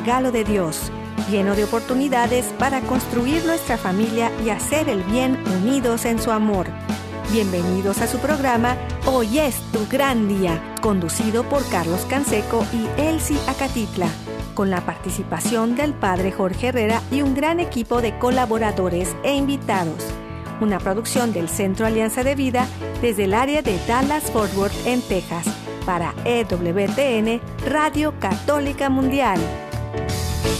regalo de Dios, lleno de oportunidades para construir nuestra familia y hacer el bien unidos en su amor. Bienvenidos a su programa Hoy es tu gran día, conducido por Carlos Canseco y Elsie Acatitla, con la participación del padre Jorge Herrera y un gran equipo de colaboradores e invitados. Una producción del Centro Alianza de Vida desde el área de Dallas-Fort Worth en Texas para EWTN Radio Católica Mundial.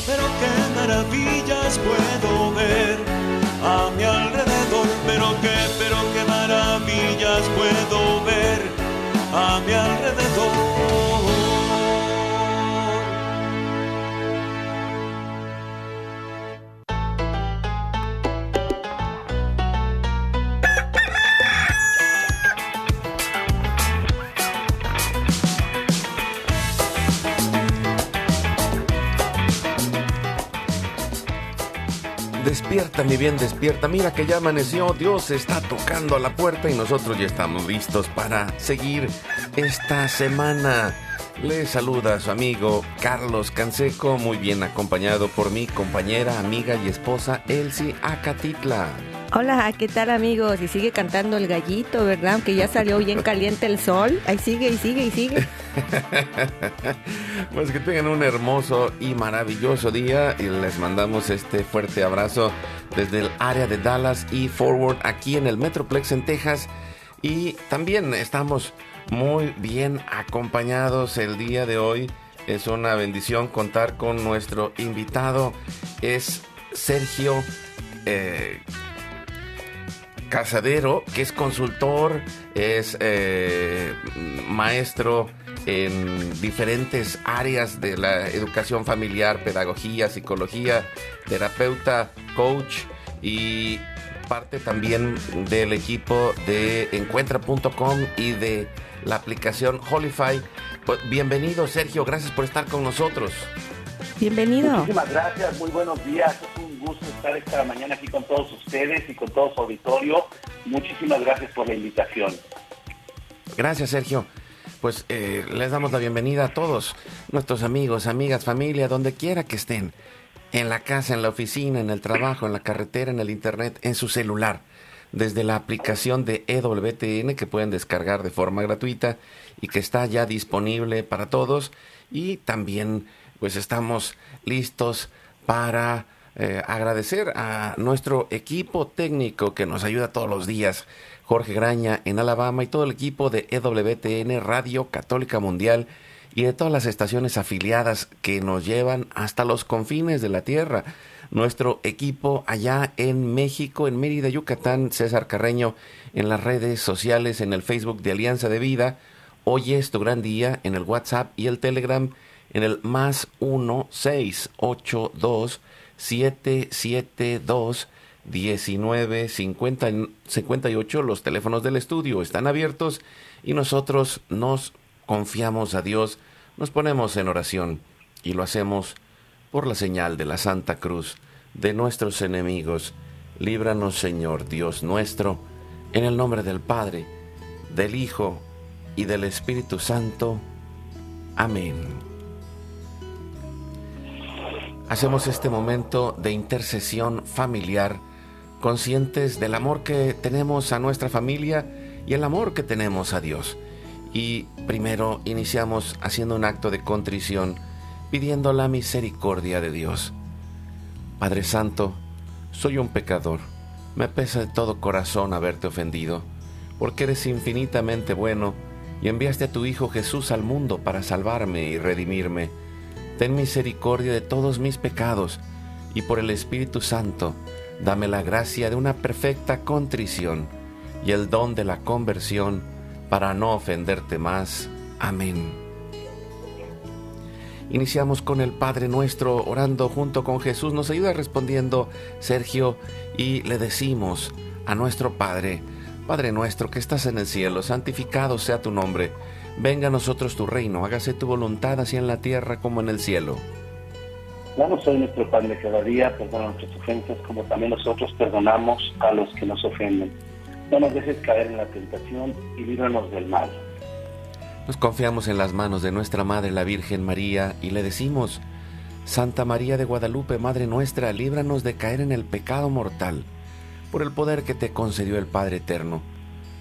Pero qué maravillas puedo ver a mi alrededor, pero qué, pero qué maravillas puedo ver a mi alrededor. Despierta, mi bien, despierta. Mira que ya amaneció. Dios está tocando a la puerta y nosotros ya estamos listos para seguir esta semana. Le saluda a su amigo Carlos Canseco, muy bien acompañado por mi compañera, amiga y esposa Elsie Acatitla. Hola, ¿qué tal amigos? Y sigue cantando el gallito, ¿verdad? Aunque ya salió bien caliente el sol. Ahí sigue y sigue y sigue. pues que tengan un hermoso y maravilloso día y les mandamos este fuerte abrazo desde el área de Dallas y Forward aquí en el Metroplex en Texas. Y también estamos muy bien acompañados el día de hoy. Es una bendición contar con nuestro invitado. Es Sergio eh, Casadero, que es consultor, es eh, maestro en diferentes áreas de la educación familiar, pedagogía, psicología, terapeuta, coach y parte también del equipo de encuentra.com y de la aplicación Holify. Pues, bienvenido Sergio, gracias por estar con nosotros. Bienvenido. Muchísimas gracias, muy buenos días. Es un gusto estar esta mañana aquí con todos ustedes y con todo su auditorio. Muchísimas gracias por la invitación. Gracias, Sergio. Pues eh, les damos la bienvenida a todos nuestros amigos, amigas, familia, donde quiera que estén. En la casa, en la oficina, en el trabajo, en la carretera, en el internet, en su celular. Desde la aplicación de EWTN que pueden descargar de forma gratuita y que está ya disponible para todos. Y también pues estamos listos para eh, agradecer a nuestro equipo técnico que nos ayuda todos los días, Jorge Graña en Alabama y todo el equipo de EWTN Radio Católica Mundial y de todas las estaciones afiliadas que nos llevan hasta los confines de la tierra. Nuestro equipo allá en México, en Mérida, Yucatán, César Carreño, en las redes sociales, en el Facebook de Alianza de Vida. Hoy es tu gran día en el WhatsApp y el Telegram en el más 1 682 772 1958 los teléfonos del estudio están abiertos y nosotros nos confiamos a Dios, nos ponemos en oración y lo hacemos por la señal de la Santa Cruz de nuestros enemigos. Líbranos, Señor Dios nuestro, en el nombre del Padre, del Hijo y del Espíritu Santo. Amén. Hacemos este momento de intercesión familiar, conscientes del amor que tenemos a nuestra familia y el amor que tenemos a Dios. Y primero iniciamos haciendo un acto de contrición, pidiendo la misericordia de Dios. Padre Santo, soy un pecador. Me pesa de todo corazón haberte ofendido, porque eres infinitamente bueno y enviaste a tu Hijo Jesús al mundo para salvarme y redimirme ten misericordia de todos mis pecados, y por el Espíritu Santo, dame la gracia de una perfecta contrición y el don de la conversión para no ofenderte más. Amén. Iniciamos con el Padre nuestro orando junto con Jesús. Nos ayuda respondiendo Sergio y le decimos a nuestro Padre, Padre nuestro que estás en el cielo, santificado sea tu nombre Venga a nosotros tu reino, hágase tu voluntad así en la tierra como en el cielo. Danos hoy nuestro pan de cada día, perdona nuestras ofensas como también nosotros perdonamos a los que nos ofenden. No nos dejes caer en la tentación y líbranos del mal. Nos confiamos en las manos de nuestra Madre la Virgen María y le decimos, Santa María de Guadalupe, Madre nuestra, líbranos de caer en el pecado mortal, por el poder que te concedió el Padre Eterno.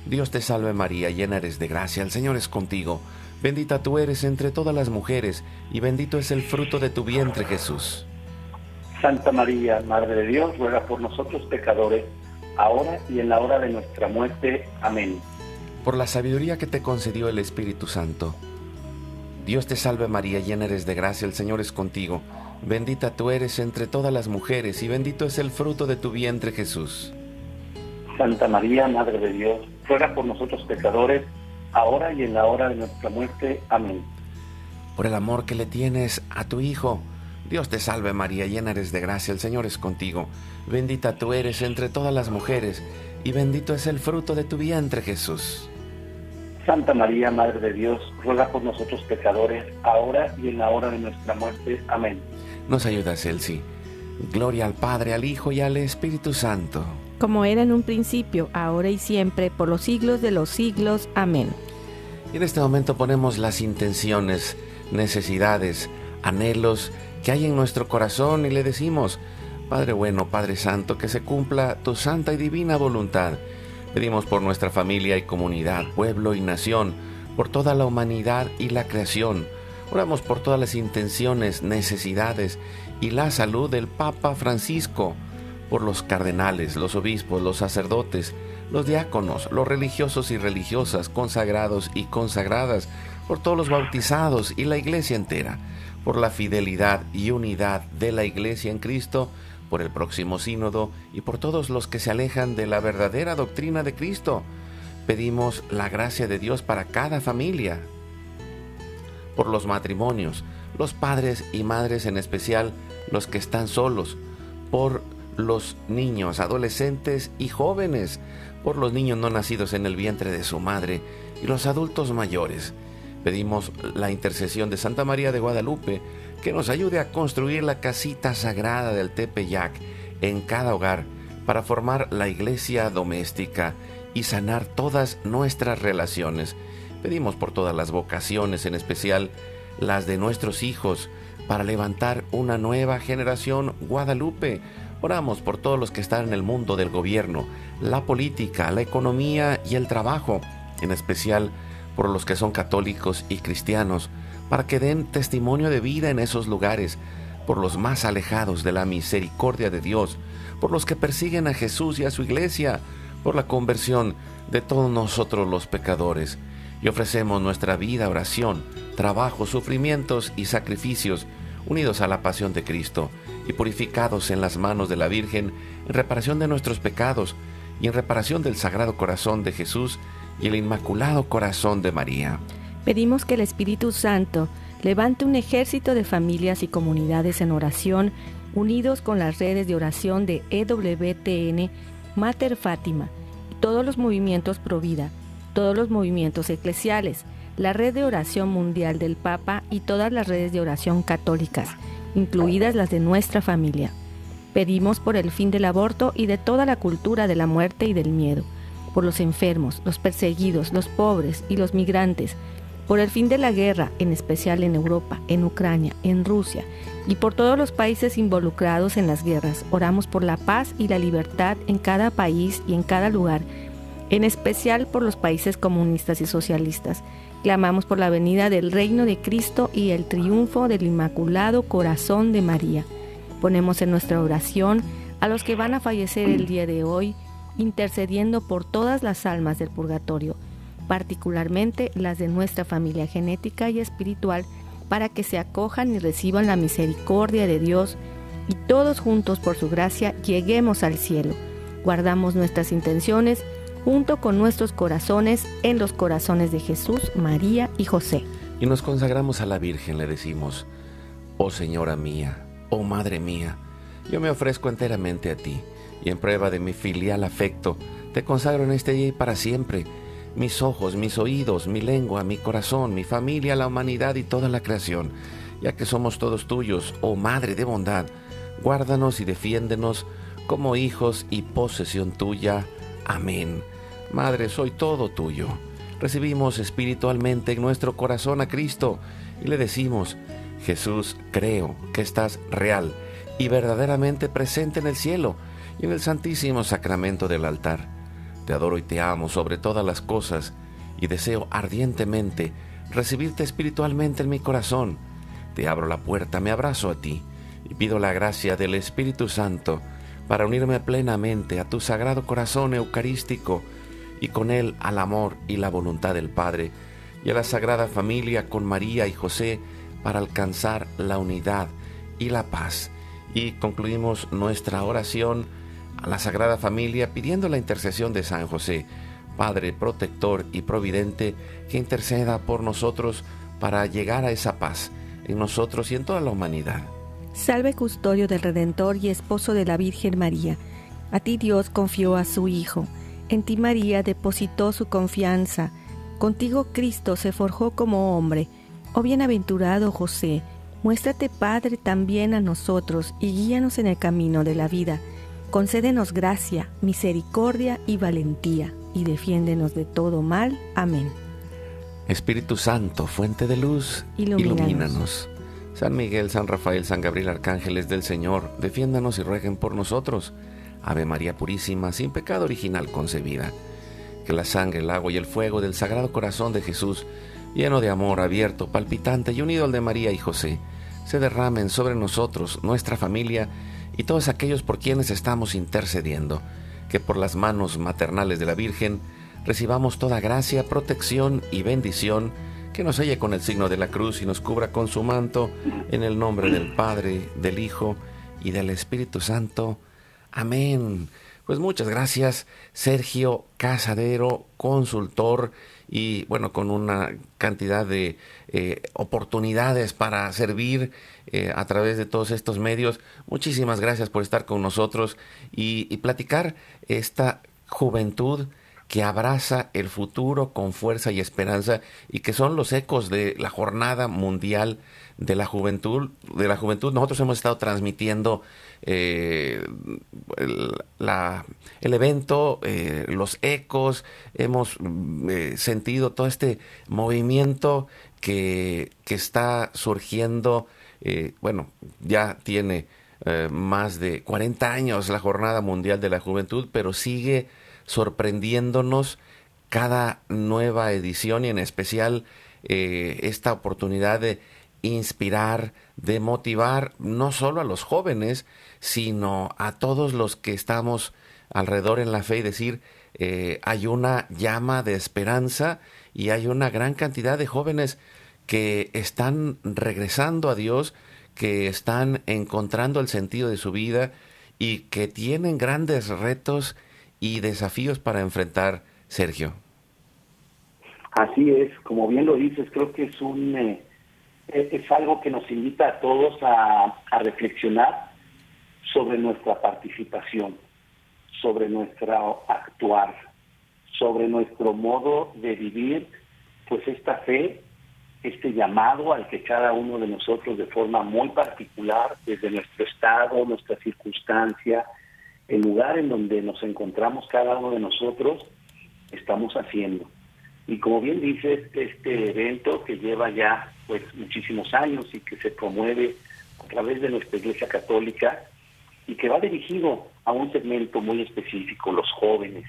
Dios te salve María, llena eres de gracia, el Señor es contigo, bendita tú eres entre todas las mujeres, y bendito es el fruto de tu vientre Jesús. Santa María, Madre de Dios, ruega por nosotros pecadores, ahora y en la hora de nuestra muerte. Amén. Por la sabiduría que te concedió el Espíritu Santo. Dios te salve María, llena eres de gracia, el Señor es contigo, bendita tú eres entre todas las mujeres, y bendito es el fruto de tu vientre Jesús. Santa María, Madre de Dios, ruega por nosotros pecadores, ahora y en la hora de nuestra muerte. Amén. Por el amor que le tienes a tu Hijo, Dios te salve María, llena eres de gracia, el Señor es contigo, bendita tú eres entre todas las mujeres, y bendito es el fruto de tu vientre Jesús. Santa María, Madre de Dios, ruega por nosotros pecadores, ahora y en la hora de nuestra muerte. Amén. Nos ayudas, Elsie. Gloria al Padre, al Hijo y al Espíritu Santo como era en un principio, ahora y siempre, por los siglos de los siglos. Amén. En este momento ponemos las intenciones, necesidades, anhelos que hay en nuestro corazón y le decimos, Padre bueno, Padre Santo, que se cumpla tu santa y divina voluntad. Pedimos por nuestra familia y comunidad, pueblo y nación, por toda la humanidad y la creación. Oramos por todas las intenciones, necesidades y la salud del Papa Francisco por los cardenales, los obispos, los sacerdotes, los diáconos, los religiosos y religiosas, consagrados y consagradas, por todos los bautizados y la iglesia entera, por la fidelidad y unidad de la iglesia en Cristo, por el próximo sínodo y por todos los que se alejan de la verdadera doctrina de Cristo. Pedimos la gracia de Dios para cada familia, por los matrimonios, los padres y madres en especial, los que están solos, por los niños, adolescentes y jóvenes, por los niños no nacidos en el vientre de su madre y los adultos mayores. Pedimos la intercesión de Santa María de Guadalupe que nos ayude a construir la casita sagrada del Tepeyac en cada hogar para formar la iglesia doméstica y sanar todas nuestras relaciones. Pedimos por todas las vocaciones, en especial las de nuestros hijos, para levantar una nueva generación Guadalupe, Oramos por todos los que están en el mundo del gobierno, la política, la economía y el trabajo, en especial por los que son católicos y cristianos, para que den testimonio de vida en esos lugares, por los más alejados de la misericordia de Dios, por los que persiguen a Jesús y a su iglesia, por la conversión de todos nosotros los pecadores. Y ofrecemos nuestra vida, oración, trabajo, sufrimientos y sacrificios unidos a la pasión de Cristo y purificados en las manos de la Virgen en reparación de nuestros pecados y en reparación del Sagrado Corazón de Jesús y el Inmaculado Corazón de María. Pedimos que el Espíritu Santo levante un ejército de familias y comunidades en oración unidos con las redes de oración de EWTN, Mater Fátima, todos los movimientos pro vida, todos los movimientos eclesiales, la red de oración mundial del Papa y todas las redes de oración católicas incluidas las de nuestra familia. Pedimos por el fin del aborto y de toda la cultura de la muerte y del miedo, por los enfermos, los perseguidos, los pobres y los migrantes, por el fin de la guerra, en especial en Europa, en Ucrania, en Rusia, y por todos los países involucrados en las guerras. Oramos por la paz y la libertad en cada país y en cada lugar, en especial por los países comunistas y socialistas Clamamos por la venida del reino de Cristo y el triunfo del Inmaculado Corazón de María. Ponemos en nuestra oración a los que van a fallecer el día de hoy, intercediendo por todas las almas del purgatorio, particularmente las de nuestra familia genética y espiritual, para que se acojan y reciban la misericordia de Dios y todos juntos por su gracia lleguemos al cielo. Guardamos nuestras intenciones junto con nuestros corazones en los corazones de Jesús, María y José. Y nos consagramos a la Virgen, le decimos, oh Señora mía, oh Madre mía, yo me ofrezco enteramente a ti, y en prueba de mi filial afecto, te consagro en este día y para siempre, mis ojos, mis oídos, mi lengua, mi corazón, mi familia, la humanidad y toda la creación, ya que somos todos tuyos, oh Madre de bondad, guárdanos y defiéndenos como hijos y posesión tuya. Amén. Madre, soy todo tuyo. recibimos espiritualmente en nuestro corazón a Cristo y le decimos, Jesús, creo que estás real y verdaderamente presente en el cielo y en el santísimo sacramento del altar. Te adoro y te amo sobre todas las cosas y deseo ardientemente recibirte espiritualmente en mi corazón. Te abro la puerta, me abrazo a ti y pido la gracia del Espíritu Santo para unirme plenamente a tu sagrado corazón eucarístico y con él al amor y la voluntad del Padre y a la Sagrada Familia con María y José para alcanzar la unidad y la paz. Y concluimos nuestra oración a la Sagrada Familia pidiendo la intercesión de San José, Padre protector y providente, que interceda por nosotros para llegar a esa paz en nosotros y en toda la humanidad. Salve custodio del Redentor y esposo de la Virgen María. A ti Dios confió a su Hijo. En ti María depositó su confianza. Contigo Cristo se forjó como hombre. Oh bienaventurado José, muéstrate Padre también a nosotros y guíanos en el camino de la vida. Concédenos gracia, misericordia y valentía, y defiéndenos de todo mal. Amén. Espíritu Santo, fuente de luz, ilumínanos. San Miguel, San Rafael, San Gabriel, arcángeles del Señor, defiéndanos y rueguen por nosotros. Ave María Purísima, sin pecado original concebida. Que la sangre, el agua y el fuego del Sagrado Corazón de Jesús, lleno de amor, abierto, palpitante y unido al de María y José, se derramen sobre nosotros, nuestra familia y todos aquellos por quienes estamos intercediendo. Que por las manos maternales de la Virgen recibamos toda gracia, protección y bendición que nos selle con el signo de la cruz y nos cubra con su manto, en el nombre del Padre, del Hijo y del Espíritu Santo. Amén. Pues muchas gracias, Sergio Casadero, consultor y bueno, con una cantidad de eh, oportunidades para servir eh, a través de todos estos medios. Muchísimas gracias por estar con nosotros y, y platicar esta juventud que abraza el futuro con fuerza y esperanza y que son los ecos de la jornada mundial de la juventud. De la juventud nosotros hemos estado transmitiendo eh, el, evento, eh, los ecos, hemos eh, sentido todo este movimiento que, que está surgiendo. Bueno, ya tiene más de 40 años la jornada mundial de la juventud, pero sigue sorprendiéndonos cada nueva edición y en especial eh, esta oportunidad de inspirar, de motivar no solo a los jóvenes, sino a todos los que estamos alrededor en la fe y decir, eh, hay una llama de esperanza y hay una gran cantidad de jóvenes que están regresando a Dios, que están encontrando el sentido de su vida y que tienen grandes retos y desafíos para enfrentar, Sergio. Así es, como bien lo dices, creo que es un eh, es algo que nos invita a todos a, a reflexionar sobre nuestra participación, sobre nuestro actuar, sobre nuestro modo de vivir, pues esta fe, este llamado al que cada uno de nosotros de forma muy particular, desde nuestro estado, nuestra circunstancia, el lugar en donde nos encontramos cada uno de nosotros, estamos haciendo. Y como bien dices, este evento que lleva ya pues muchísimos años y que se promueve a través de nuestra Iglesia Católica y que va dirigido a un segmento muy específico, los jóvenes.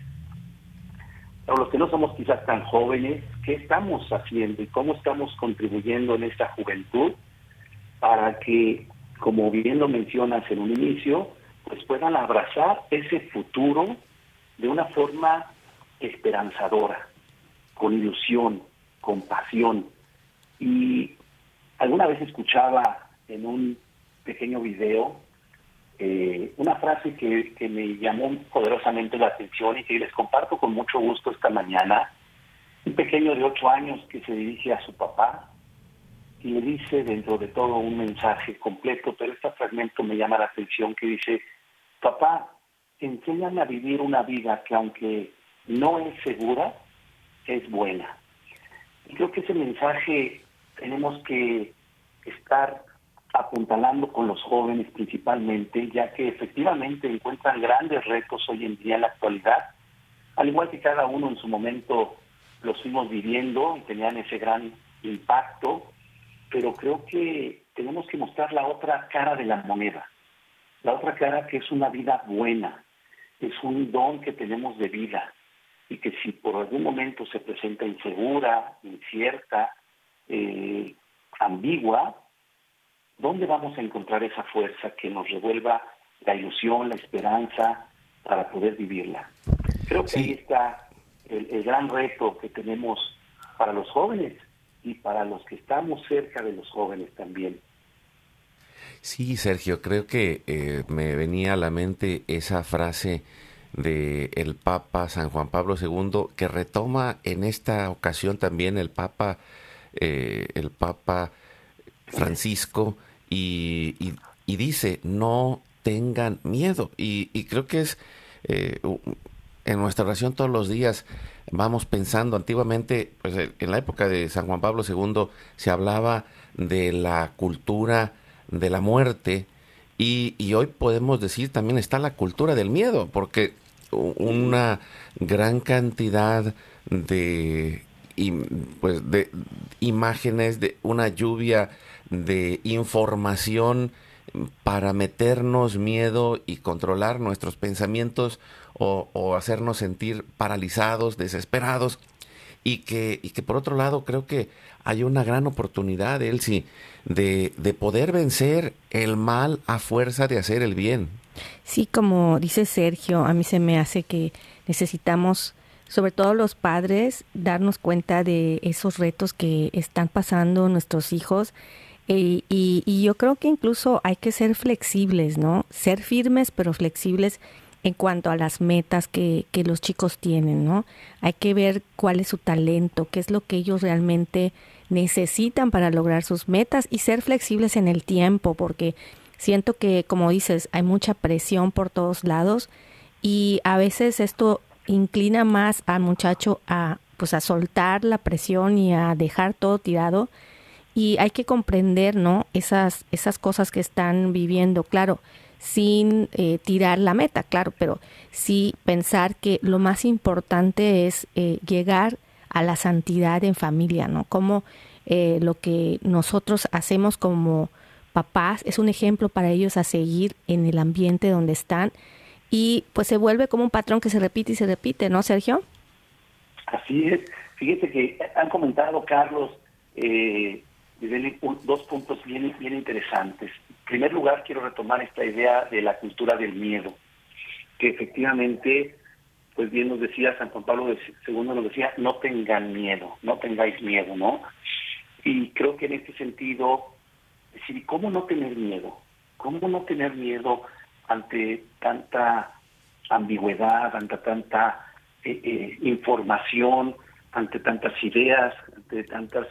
Para los que no somos quizás tan jóvenes, ¿qué estamos haciendo y cómo estamos contribuyendo en esta juventud para que, como bien lo mencionas en un inicio, pues puedan abrazar ese futuro de una forma esperanzadora, con ilusión, con pasión. Y alguna vez escuchaba en un pequeño video eh, una frase que, que me llamó poderosamente la atención y que les comparto con mucho gusto esta mañana. Un pequeño de ocho años que se dirige a su papá y le dice dentro de todo un mensaje completo, pero este fragmento me llama la atención que dice, papá, enséñame a vivir una vida que aunque no es segura, es buena. Y creo que ese mensaje tenemos que estar apuntalando con los jóvenes principalmente, ya que efectivamente encuentran grandes retos hoy en día en la actualidad, al igual que cada uno en su momento los fuimos viviendo y tenían ese gran impacto, pero creo que tenemos que mostrar la otra cara de la moneda, la otra cara que es una vida buena, es un don que tenemos de vida y que si por algún momento se presenta insegura, incierta, eh, ambigua, ¿dónde vamos a encontrar esa fuerza que nos revuelva la ilusión, la esperanza para poder vivirla? Creo que ahí está el, gran reto que tenemos para los jóvenes y para los que estamos cerca de los jóvenes también. Sí, Sergio, creo que eh, me venía a la mente esa frase de el Papa San Juan Pablo II que retoma en esta ocasión también el Papa eh, el Papa Francisco y, dice no tengan miedo y, creo que es eh, en nuestra oración todos los días vamos pensando antiguamente pues en la época de San Juan Pablo II se hablaba de la cultura de la muerte y, y, hoy podemos decir también está la cultura del miedo, porque una gran cantidad de, pues de imágenes, de una lluvia de información para meternos miedo y controlar nuestros pensamientos o, hacernos sentir paralizados, desesperados. Y que, y que por otro lado creo que hay una gran oportunidad, Elsie, de, de poder vencer el mal a fuerza de hacer el bien. Sí, como dice Sergio, a mí se me hace que necesitamos, sobre todo los padres, darnos cuenta de esos retos que están pasando nuestros hijos. Y, y, yo creo que incluso hay que ser flexibles, ¿no? Ser firmes pero flexibles en cuanto a las metas que, que los chicos tienen, ¿no? Hay que ver cuál es su talento, qué es lo que ellos realmente necesitan para lograr sus metas y ser flexibles en el tiempo, porque Siento que, como dices, hay mucha presión por todos lados y a veces esto inclina más al muchacho a pues a soltar la presión y a dejar todo tirado. Y hay que comprender no esas esas cosas que están viviendo. Claro sin eh, tirar la meta claro pero sí pensar que lo más importante es eh, llegar a la santidad en familia no como eh, lo que nosotros hacemos como papás, es un ejemplo para ellos a seguir en el ambiente donde están y pues se vuelve como un patrón que se repite y se repite, ¿no, Sergio? Así es. Fíjate que han comentado, Carlos, eh, dos puntos bien, bien interesantes. En primer lugar, quiero retomar esta idea de la cultura del miedo, que efectivamente, pues bien nos decía San Juan Pablo II, nos decía, no tengan miedo, no tengáis miedo, ¿no? Y creo que en este sentido decir, ¿cómo no tener miedo? ¿Cómo no tener miedo ante tanta ambigüedad, ante tanta eh, eh, información, ante tantas ideas, ante tantas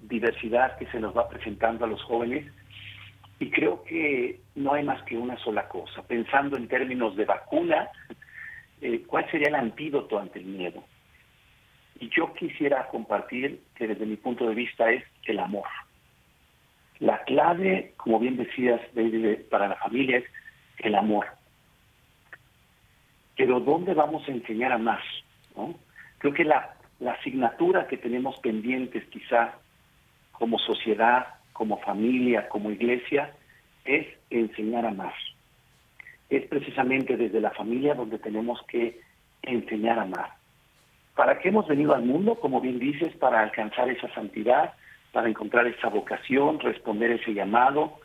diversidad que se nos va presentando a los jóvenes? Y creo que no hay más que una sola cosa. Pensando en términos de vacuna, eh, ¿cuál sería el antídoto ante el miedo? Y yo quisiera compartir que desde mi punto de vista es el amor. La clave, como bien decías, para la familia es el amor. Pero ¿dónde vamos a enseñar a más? Creo que la, la asignatura que tenemos pendientes quizá como sociedad, como familia, como iglesia, es enseñar a más. Es precisamente desde la familia donde tenemos que enseñar a más. ¿Para qué hemos venido al mundo? Como bien dices, para alcanzar esa santidad, para encontrar esa vocación, responder ese llamado,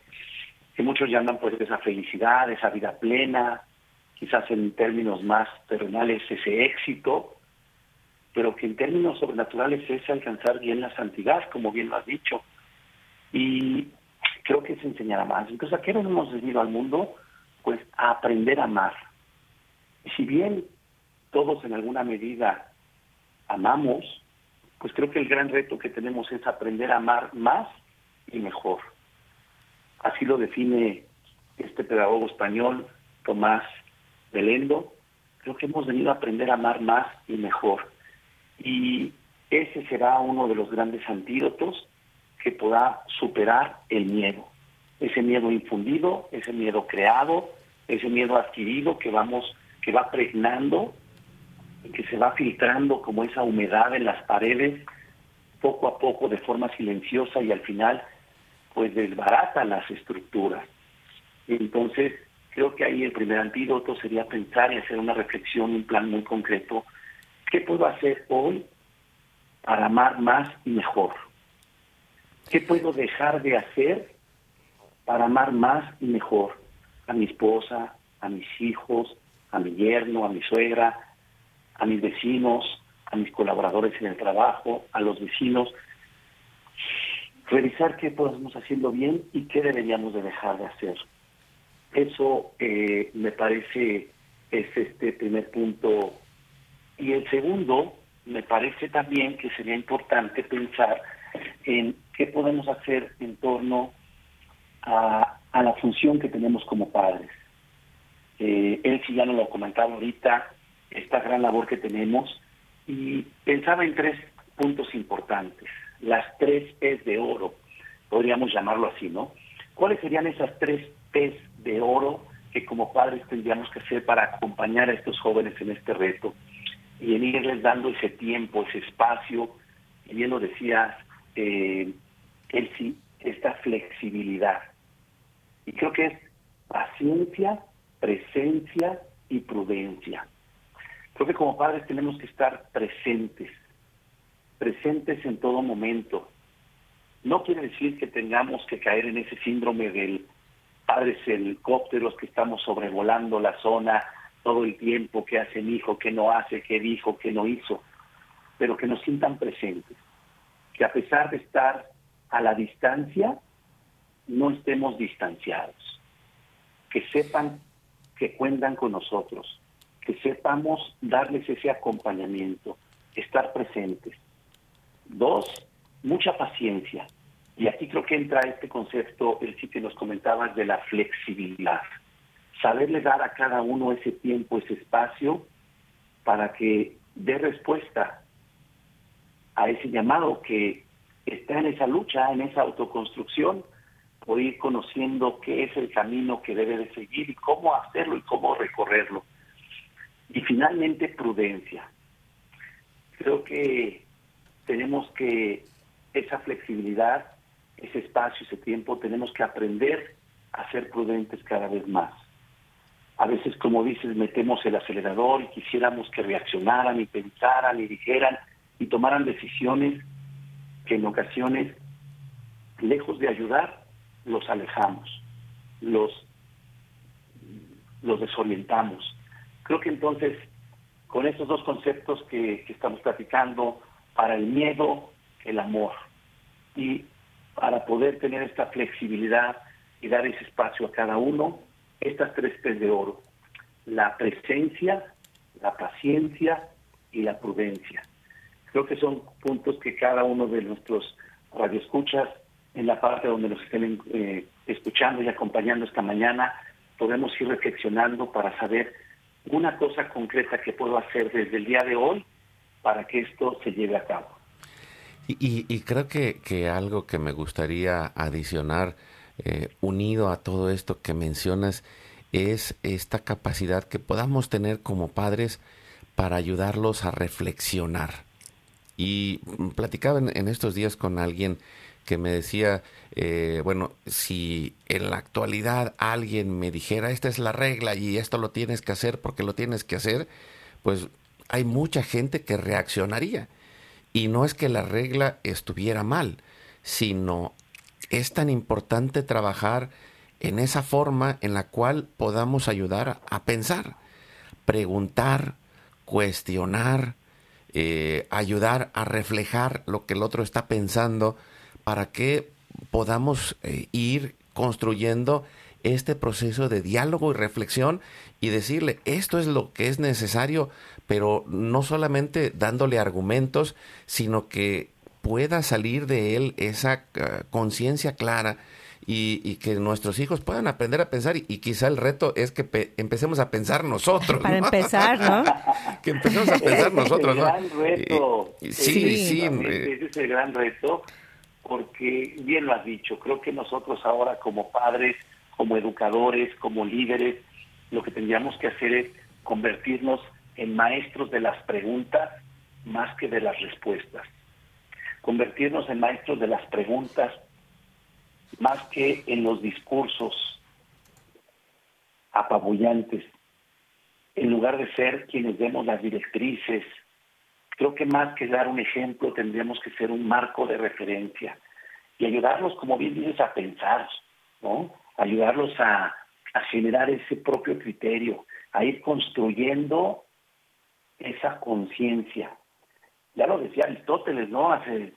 que muchos llaman pues esa felicidad, esa vida plena, quizás en términos más terrenales ese éxito, pero que en términos sobrenaturales es alcanzar bien la santidad, como bien lo has dicho. Y creo que es enseñar a amar. Entonces, ¿a qué hemos venido al mundo? Pues a aprender a amar. Y si bien todos en alguna medida amamos, pues creo que el gran reto que tenemos es aprender a amar más y mejor. Así lo define este pedagogo español, Tomás Belendo. Creo que hemos venido a aprender a amar más y mejor. Y ese será uno de los grandes antídotos que pueda superar el miedo. Ese miedo infundido, ese miedo creado, ese miedo adquirido que vamos, que va pregnando que se va filtrando como esa humedad en las paredes, poco a poco de forma silenciosa y al final pues desbarata las estructuras. Entonces, creo que ahí el primer antídoto sería pensar y hacer una reflexión, un plan muy concreto. ¿Qué puedo hacer hoy para amar más y mejor? ¿Qué puedo dejar de hacer para amar más y mejor a mi esposa, a mis hijos, a mi yerno, a mi suegra, a mis vecinos, a mis colaboradores en el trabajo, a los vecinos? Revisar qué podemos haciendo bien y qué deberíamos de dejar de hacer. Eso eh, me parece es este primer punto. Y el segundo, me parece también que sería importante pensar en qué podemos hacer en torno la función que tenemos como padres. Eh, él sí ya nos lo comentaba ahorita, esta gran labor que tenemos, y pensaba en tres puntos importantes, las tres P's de oro, podríamos llamarlo así, ¿no? ¿Cuáles serían esas tres P's de oro que como padres tendríamos que hacer para acompañar a estos jóvenes en este reto y en irles dando ese tiempo, ese espacio, y bien lo decías, eh, esta flexibilidad. Y creo que es paciencia, presencia y prudencia. Creo que como padres tenemos que estar presentes, presentes en todo momento. No quiere decir que tengamos que caer en ese síndrome del padres helicópteros que estamos sobrevolando la zona todo el tiempo, qué hace mi hijo, qué no hace, qué dijo, qué no hizo, pero que nos sientan presentes, que a pesar de estar a la distancia, no estemos distanciados, que sepan que cuentan con nosotros, que sepamos darles ese acompañamiento, estar presentes. Dos, mucha paciencia. Y aquí creo que entra este concepto, el que nos comentabas, de la flexibilidad. Saberle dar a cada uno ese tiempo, ese espacio, para que dé respuesta a ese llamado que está en esa lucha, en esa autoconstrucción, por ir conociendo qué es el camino que debe de seguir y cómo hacerlo y cómo recorrerlo. Y finalmente, prudencia. Creo que tenemos que esa flexibilidad ese espacio, ese tiempo, tenemos que aprender a ser prudentes cada vez más. A veces, como dices, metemos el acelerador y quisiéramos que reaccionaran y pensaran y dijeran y tomaran decisiones que en ocasiones, lejos de ayudar, los alejamos, los, los desorientamos. Creo que entonces, con estos dos conceptos que, que estamos platicando, para el miedo, el amor. Y para poder tener esta flexibilidad y dar ese espacio a cada uno, estas tres P's de oro, la presencia, la paciencia y la prudencia. Creo que son puntos que cada uno de nuestros radioescuchas, en la parte donde nos estén eh, escuchando y acompañando esta mañana, podemos ir reflexionando para saber una cosa concreta que puedo hacer desde el día de hoy para que esto se lleve a cabo. Y, creo que, algo que me gustaría adicionar, eh, unido a todo esto que mencionas, es esta capacidad que podamos tener como padres para ayudarlos a reflexionar. Y platicaba en, estos días con alguien que me decía, eh, bueno, si en la actualidad alguien me dijera, esta es la regla y esto lo tienes que hacer porque lo tienes que hacer, pues hay mucha gente que reaccionaría. Y no es que la regla estuviera mal, sino es tan importante trabajar en esa forma en la cual podamos ayudar a pensar, preguntar, cuestionar, eh, ayudar a reflejar lo que el otro está pensando para que podamos eh, ir construyendo este proceso de diálogo y reflexión y decirle, esto es lo que es necesario pero no solamente dándole argumentos, sino que pueda salir de él esa ah, conciencia clara y, que nuestros hijos puedan aprender a pensar y, quizá el reto es que empecemos a pensar nosotros. Para empezar, ¿no? que empecemos a pensar nosotros, ¿no? Gran reto. sí, sí. sí ese es el gran reto porque bien lo has dicho, creo que nosotros ahora como padres, como educadores, como líderes, lo que tendríamos que hacer es convertirnos en maestros de las preguntas más que de las respuestas. Convertirnos en maestros de las preguntas más que en los discursos apabullantes, en lugar de ser quienes demos las directrices. Creo que más que dar un ejemplo tendríamos que ser un marco de referencia y ayudarlos, como bien dices, a pensar, ¿no? Ayudarlos a, a generar ese propio criterio, a ir construyendo esa conciencia. Ya lo decía Aristóteles, ¿no? Hace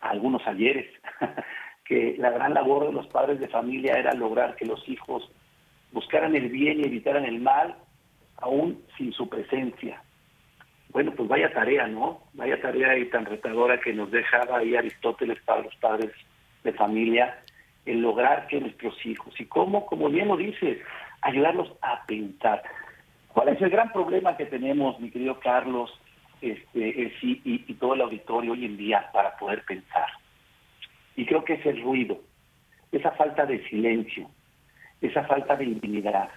algunos ayeres, que la gran labor de los padres de familia era lograr que los hijos buscaran el bien y evitaran el mal, aún sin su presencia. Bueno, pues vaya tarea, ¿no? Vaya tarea y tan retadora que nos dejaba ahí Aristóteles para los padres de familia, el lograr que nuestros hijos, y cómo, como bien lo dice, ayudarlos a pensar. ¿Cuál es el gran problema que tenemos, mi querido Carlos, este, y, y todo el auditorio hoy en día para poder pensar? Y creo que es el ruido, esa falta de silencio, esa falta de intimidad.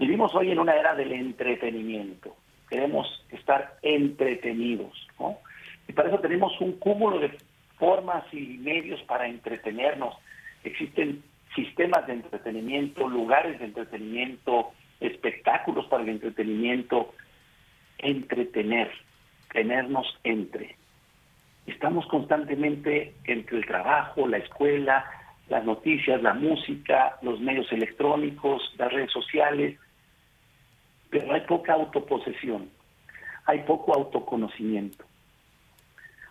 Vivimos hoy en una era del entretenimiento. Queremos estar entretenidos, ¿no? Y para eso tenemos un cúmulo de formas y medios para entretenernos. Existen sistemas de entretenimiento, lugares de entretenimiento, espectáculos para el entretenimiento. Entretener, tenernos entre. Estamos constantemente entre el trabajo, la escuela, las noticias, la música, los medios electrónicos, las redes sociales, pero hay poca autoposesión, hay poco autoconocimiento,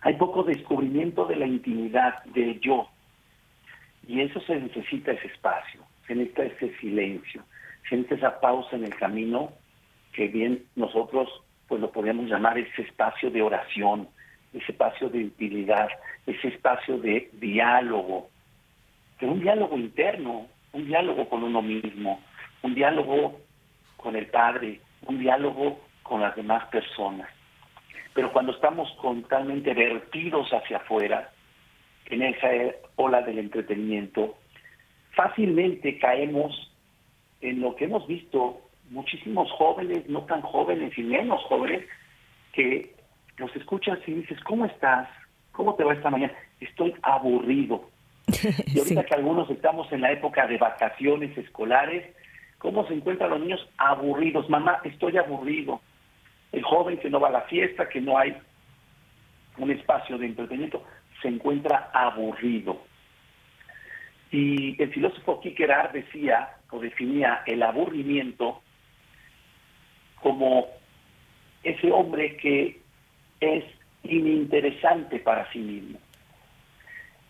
hay poco descubrimiento de la intimidad del yo. Y eso se necesita ese espacio, se necesita ese silencio, se necesita esa pausa en el camino que bien nosotros pues lo podríamos llamar ese espacio de oración, ese espacio de intimidad, ese espacio de diálogo, pero un diálogo interno, un diálogo con uno mismo, un diálogo con el Padre, un diálogo con las demás personas. Pero cuando estamos totalmente vertidos hacia afuera, en esa ola del entretenimiento, fácilmente caemos en lo que hemos visto muchísimos jóvenes, no tan jóvenes y menos jóvenes, que los escuchas y dices, ¿cómo estás? ¿Cómo te va esta mañana? Estoy aburrido. Y ahorita que algunos estamos en la época de vacaciones escolares, ¿cómo se encuentran los niños aburridos? Mamá, estoy aburrido. El joven que no va a la fiesta, que no hay un espacio de entretenimiento, se encuentra aburrido. Y el filósofo Kierkegaard decía o definía el aburrimiento como ese hombre que es ininteresante para sí mismo.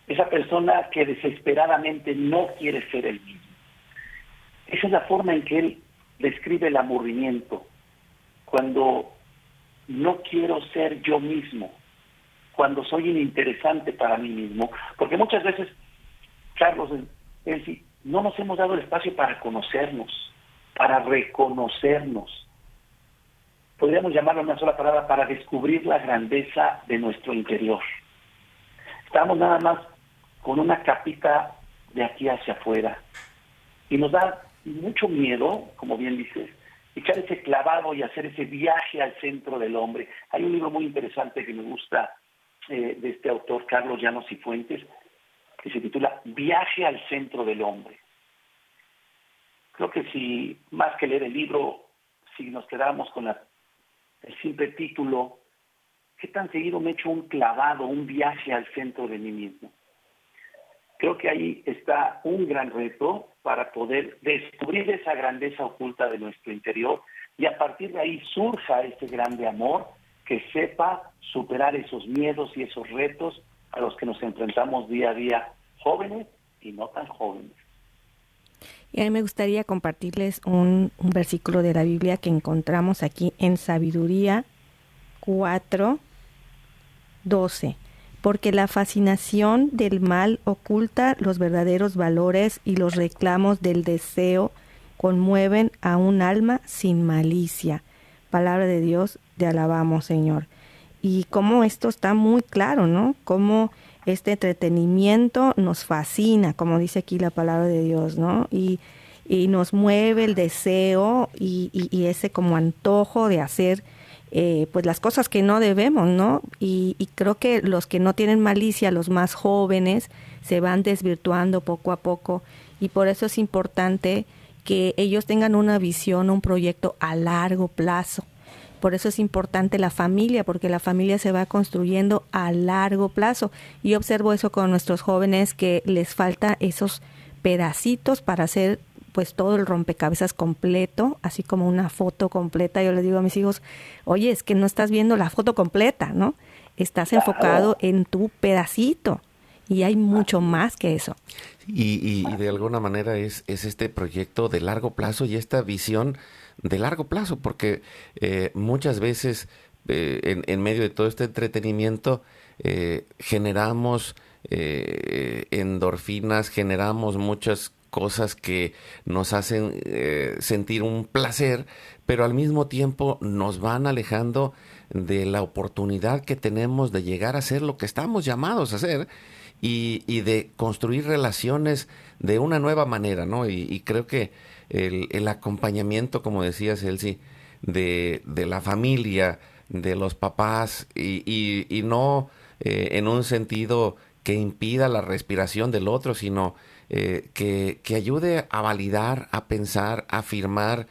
Esa persona que desesperadamente no quiere ser el mismo. Esa es la forma en que él describe el aburrimiento. Cuando no quiero ser yo mismo, cuando soy ininteresante para mí mismo, porque muchas veces, Carlos, es decir, no nos hemos dado el espacio para conocernos, para reconocernos, podríamos llamarlo una sola palabra, para descubrir la grandeza de nuestro interior. Estamos nada más con una capita de aquí hacia afuera. Y nos da mucho miedo, como bien dices, echar ese clavado y hacer ese viaje al centro del hombre. Hay un libro muy interesante que me gusta eh, de este autor, Carlos Llanos y Fuentes, que se titula Viaje al centro del hombre. Creo que si más que leer el libro, si nos quedamos con el simple título, ¿qué tan seguido me he hecho un clavado, un viaje al centro de mí mismo? Creo que ahí está un gran reto para poder descubrir esa grandeza oculta de nuestro interior y a partir de ahí surja ese grande amor que sepa superar esos miedos y esos retos a los que nos enfrentamos día a día, jóvenes y no tan jóvenes. Y a mí me gustaría compartirles un, versículo de la Biblia que encontramos aquí en Sabiduría 4, 12. Porque la fascinación del mal oculta los verdaderos valores y los reclamos del deseo conmueven a un alma sin malicia. Palabra de Dios, te alabamos, Señor. Y como esto está muy claro, ¿no? Cómo este entretenimiento nos fascina, como dice aquí la palabra de Dios, ¿no? Y, y nos mueve el deseo y, y, ese como antojo de hacer eh, pues las cosas que no debemos, ¿no? Y, y, creo que los que no tienen malicia, los más jóvenes, se van desvirtuando poco a poco y por eso es importante que ellos tengan una visión, un proyecto a largo plazo. Por eso es importante la familia, porque la familia se va construyendo a largo plazo. Y observo eso con nuestros jóvenes que les falta esos pedacitos para hacer pues todo el rompecabezas completo, así como una foto completa. Yo les digo a mis hijos, oye, es que no estás viendo la foto completa, ¿no? Estás enfocado en tu pedacito y hay mucho más que eso. Y, y, de alguna manera es, es este proyecto de largo plazo y esta visión de largo plazo, porque eh, muchas veces eh, en, en, medio de todo este entretenimiento eh, generamos endorfinas, generamos muchas cosas que nos hacen sentir un placer, pero al mismo tiempo nos van alejando de la oportunidad que tenemos de llegar a ser lo que estamos llamados a hacer y, y de construir relaciones de una nueva manera, ¿no? Y, creo que el, acompañamiento, como decías, Elsie, de, de la familia, de los papás, y, y, no eh, en un sentido que impida la respiración del otro, sino eh, que, que, ayude a validar, a pensar, a afirmar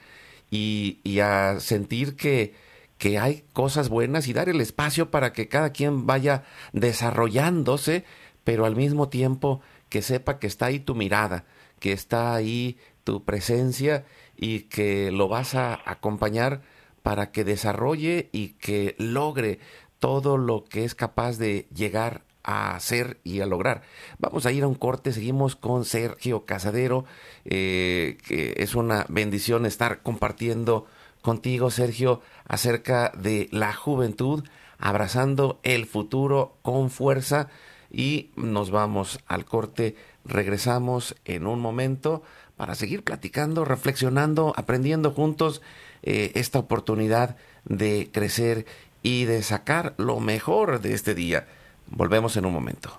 y, y a sentir que, que hay cosas buenas y dar el espacio para que cada quien vaya desarrollándose pero al mismo tiempo que sepa que está ahí tu mirada, que está ahí tu presencia y que lo vas a acompañar para que desarrolle y que logre todo lo que es capaz de llegar a hacer y a lograr. Vamos a ir a un corte, seguimos con Sergio Casadero, eh, que es una bendición estar compartiendo contigo, Sergio, acerca de la juventud, abrazando el futuro con fuerza y nos vamos al corte. Regresamos en un momento para seguir platicando, reflexionando, aprendiendo juntos eh, esta oportunidad de crecer y de sacar lo mejor de este día. Volvemos en un momento.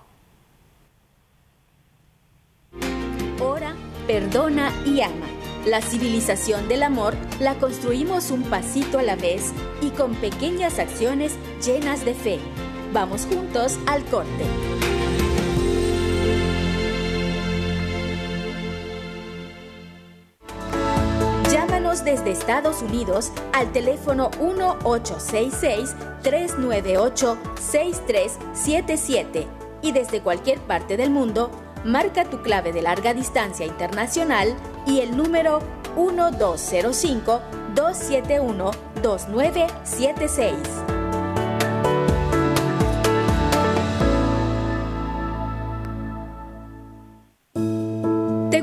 Ora, perdona y ama. La civilización del amor la construimos un pasito a la vez y con pequeñas acciones llenas de fe. Vamos juntos al corte. Desde Estados Unidos al teléfono 1866-398-6377 y desde cualquier parte del mundo, marca tu clave de larga distancia internacional y el número 1205-271-2976.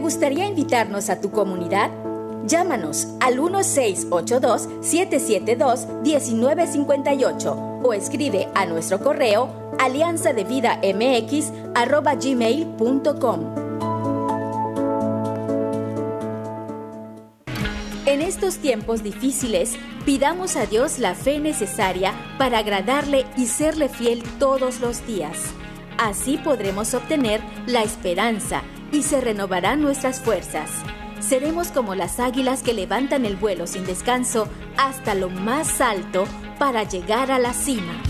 gustaría invitarnos a tu comunidad? Llámanos al 1682-772-1958 o escribe a nuestro correo alianza de vida mx En estos tiempos difíciles, pidamos a Dios la fe necesaria para agradarle y serle fiel todos los días. Así podremos obtener la esperanza y se renovarán nuestras fuerzas. Seremos como las águilas que levantan el vuelo sin descanso hasta lo más alto para llegar a la cima.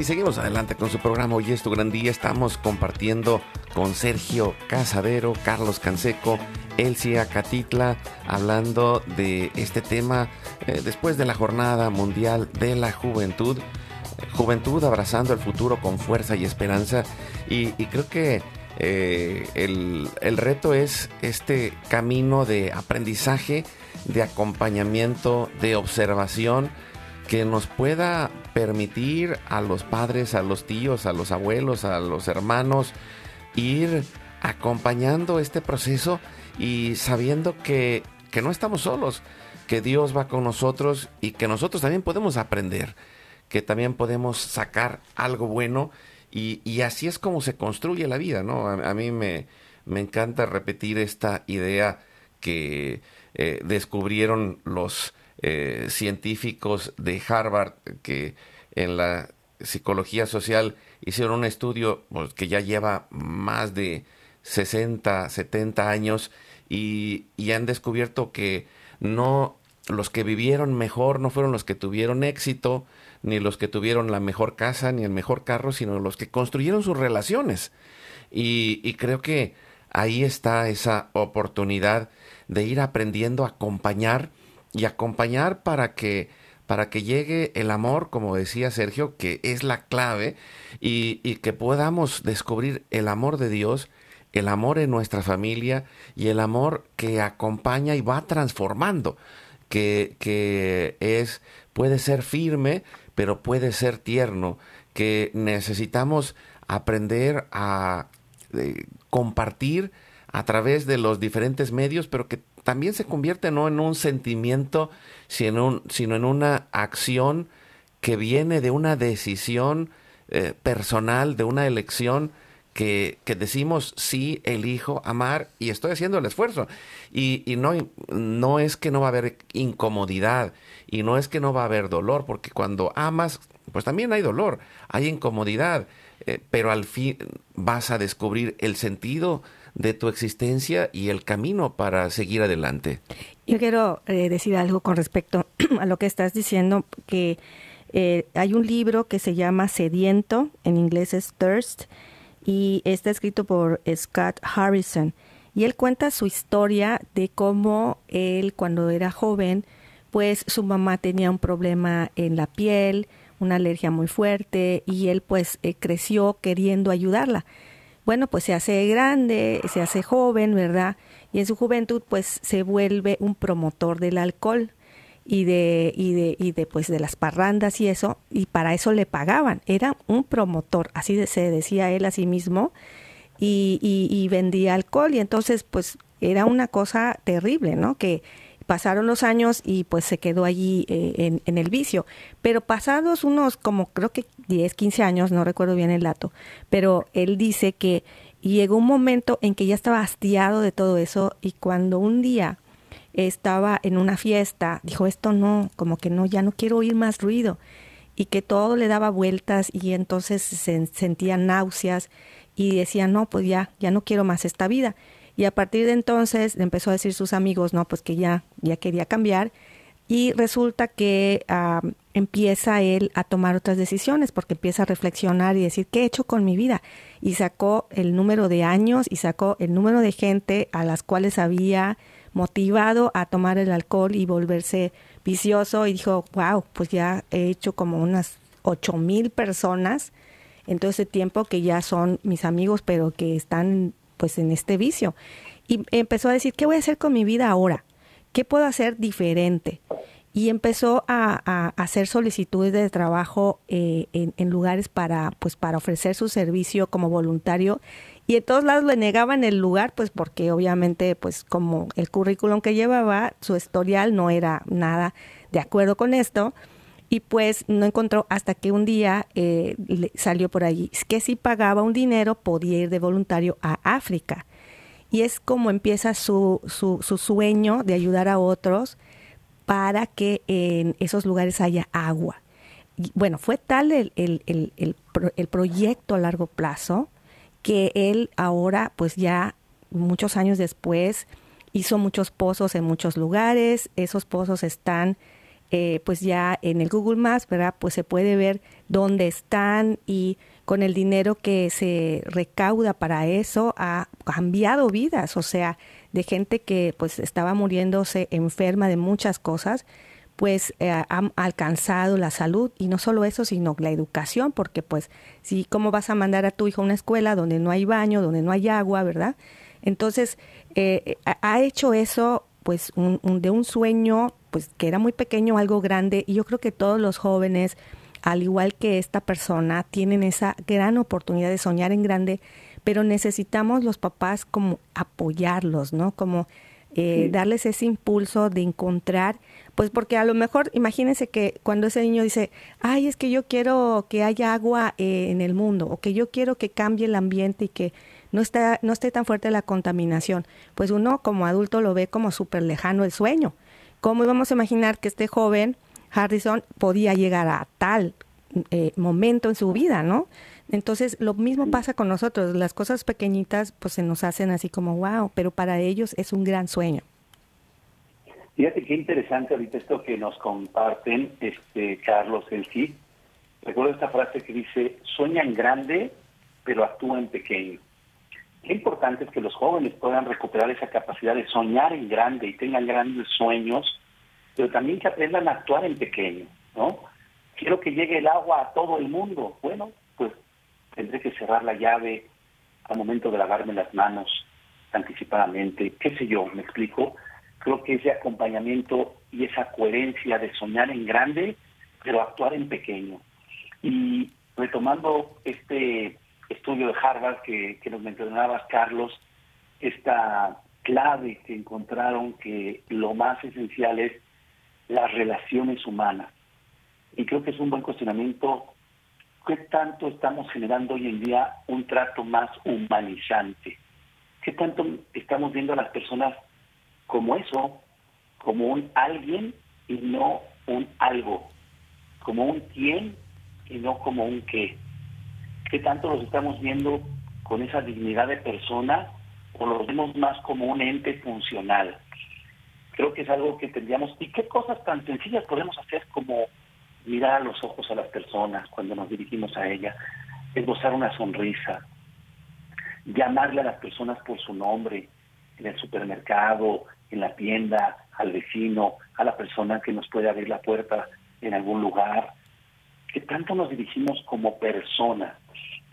Y seguimos adelante con su programa. Hoy es tu gran día. Estamos compartiendo con Sergio Casadero, Carlos Canseco, Elsia Catitla, hablando de este tema eh, después de la Jornada Mundial de la Juventud. Juventud abrazando el futuro con fuerza y esperanza. Y, creo que eh, el reto es este camino de aprendizaje, de acompañamiento, de observación que nos pueda permitir a los padres, a los tíos, a los abuelos, a los hermanos, ir acompañando este proceso y sabiendo que, que no estamos solos, que Dios va con nosotros y que nosotros también podemos aprender, que también podemos sacar algo bueno y, y así es como se construye la vida, ¿no? A, mí me, me encanta repetir esta idea que eh, descubrieron los eh, científicos de Harvard que en la psicología social hicieron un estudio pues, que ya lleva más de 60, 70 años y, y han descubierto que no los que vivieron mejor no fueron los que tuvieron éxito, ni los que tuvieron la mejor casa, ni el mejor carro, sino los que construyeron sus relaciones. Y, y creo que ahí está esa oportunidad de ir aprendiendo a acompañar y acompañar para que para que llegue el amor, como decía Sergio, que es la clave, y, y que podamos descubrir el amor de Dios, el amor en nuestra familia y el amor que acompaña y va transformando que, que es, puede ser firme, pero puede ser tierno, que necesitamos aprender a eh, compartir a través de los diferentes medios, pero que también se convierte no en un sentimiento, sino, en una acción que viene de una decisión eh, personal, de una elección que, decimos sí elijo amar y estoy haciendo el esfuerzo. Y, y, no, no es que no va a haber incomodidad y no es que no va a haber dolor, porque cuando amas, pues también hay dolor, hay incomodidad, eh, pero al fin vas a descubrir el sentido de tu existencia y el camino para seguir adelante. Yo quiero eh, decir algo con respecto a lo que estás diciendo, que eh, hay un libro que se llama Sediento, en inglés es Thirst, y está escrito por Scott Harrison. Y él cuenta su historia de cómo él cuando era joven, pues su mamá tenía un problema en la piel, una alergia muy fuerte y él pues eh, creció queriendo ayudarla. Bueno, pues se hace grande, se hace joven, ¿verdad? Y en su juventud pues se vuelve un promotor del alcohol y de, y de, y de, pues, de las parrandas y eso, y para eso le pagaban. Era un promotor, así se decía él a sí mismo, y, y, vendía alcohol, y entonces, pues, era una cosa terrible, ¿no? Que pasaron los años y pues se quedó allí eh, en, en, el vicio. Pero pasados unos como creo que 10, 15 años, no recuerdo bien el dato, pero él dice que llegó un momento en que ya estaba hastiado de todo eso y cuando un día estaba en una fiesta, dijo, esto no, como que no, ya no quiero oír más ruido. Y que todo le daba vueltas y entonces se sentía náuseas y decía, no, pues ya, ya no quiero más esta vida. Y a partir de entonces empezó a decir sus amigos, no, pues que ya, ya quería cambiar. Y resulta que empieza él a tomar otras decisiones porque empieza a reflexionar y decir, ¿qué he hecho con mi vida? Y sacó el número de años y sacó el número de gente a las cuales había motivado a tomar el alcohol y volverse vicioso y dijo, wow, pues ya he hecho como unas ocho mil personas en todo ese tiempo que ya son mis amigos, pero que están pues en este vicio. Y empezó a decir, ¿qué voy a hacer con mi vida ahora? ¿Qué puedo hacer diferente? Y empezó a, hacer solicitudes de trabajo eh, en, lugares para, pues, para ofrecer su servicio como voluntario y en todos lados le negaban el lugar, pues porque obviamente, pues como el currículum que llevaba, su historial no era nada de acuerdo con esto, y pues no encontró hasta que un día eh, salió por allí que si pagaba un dinero podía ir de voluntario a África. Y es como empieza su, su, su sueño de ayudar a otros para que en esos lugares haya agua. Bueno, fue tal el, el, el, el proyecto a largo plazo que él ahora, pues ya muchos años después, hizo muchos pozos en muchos lugares, esos pozos están eh, pues ya en el Google Maps, ¿verdad? Pues se puede ver dónde están y con el dinero que se recauda para eso ha cambiado vidas, o sea, de gente que pues estaba muriéndose enferma de muchas cosas, pues eh, han alcanzado la salud y no solo eso, sino la educación, porque pues si cómo vas a mandar a tu hijo a una escuela donde no hay baño, donde no hay agua, ¿verdad? Entonces eh, ha hecho eso pues un, un, de un sueño pues que era muy pequeño algo grande y yo creo que todos los jóvenes al igual que esta persona tienen esa gran oportunidad de soñar en grande pero necesitamos los papás como apoyarlos no como eh, sí. darles ese impulso de encontrar, pues porque a lo mejor, imagínense que cuando ese niño dice, ay, es que yo quiero que haya agua eh, en el mundo, o que yo quiero que cambie el ambiente y que no, está, no esté tan fuerte la contaminación. Pues uno como adulto lo ve como súper lejano el sueño. ¿Cómo íbamos a imaginar que este joven Harrison podía llegar a tal eh, momento en su vida, ¿no? Entonces, lo mismo pasa con nosotros. Las cosas pequeñitas, pues se nos hacen así como, wow, pero para ellos es un gran sueño. Fíjate qué interesante ahorita esto que nos comparten, este Carlos Elsi. Recuerdo esta frase que dice, sueña en grande, pero actúa en pequeño. Qué importante es que los jóvenes puedan recuperar esa capacidad de soñar en grande y tengan grandes sueños, pero también que aprendan a actuar en pequeño, ¿no? Quiero que llegue el agua a todo el mundo. Bueno, pues tendré que cerrar la llave al momento de lavarme las manos anticipadamente, qué sé yo, me explico. Creo que ese acompañamiento y esa coherencia de soñar en grande, pero actuar en pequeño. Y retomando este estudio de Harvard que, que nos mencionabas, Carlos, esta clave que encontraron que lo más esencial es las relaciones humanas. Y creo que es un buen cuestionamiento ¿Qué tanto estamos generando hoy en día un trato más humanizante? ¿Qué tanto estamos viendo a las personas como eso, como un alguien y no un algo, como un quién y no como un qué? ¿Qué tanto los estamos viendo con esa dignidad de persona o los vemos más como un ente funcional? Creo que es algo que tendríamos. ¿Y qué cosas tan sencillas podemos hacer como mirar a los ojos a las personas cuando nos dirigimos a ella, esbozar una sonrisa, llamarle a las personas por su nombre, en el supermercado, en la tienda, al vecino, a la persona que nos puede abrir la puerta en algún lugar, que tanto nos dirigimos como persona.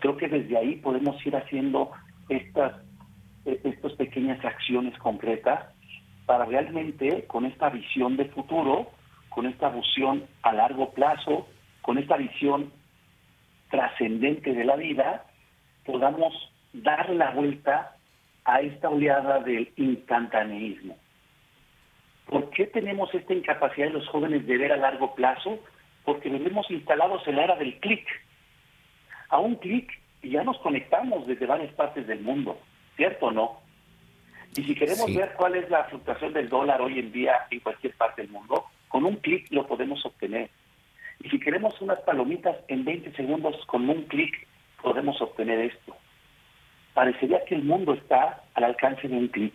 Creo que desde ahí podemos ir haciendo estas, e, estas pequeñas acciones concretas para realmente, con esta visión de futuro, con esta visión a largo plazo, con esta visión trascendente de la vida, podamos dar la vuelta a esta oleada del instantaneísmo. ¿Por qué tenemos esta incapacidad de los jóvenes de ver a largo plazo? Porque vivimos instalados en la era del clic. A un clic ya nos conectamos desde varias partes del mundo, ¿cierto o no? Y si queremos ver cuál es la fluctuación del dólar hoy en día en cualquier parte del mundo, con un clic lo podemos obtener. Y si queremos unas palomitas en 20 segundos, con un clic podemos obtener esto. Parecería que el mundo está al alcance de un clic.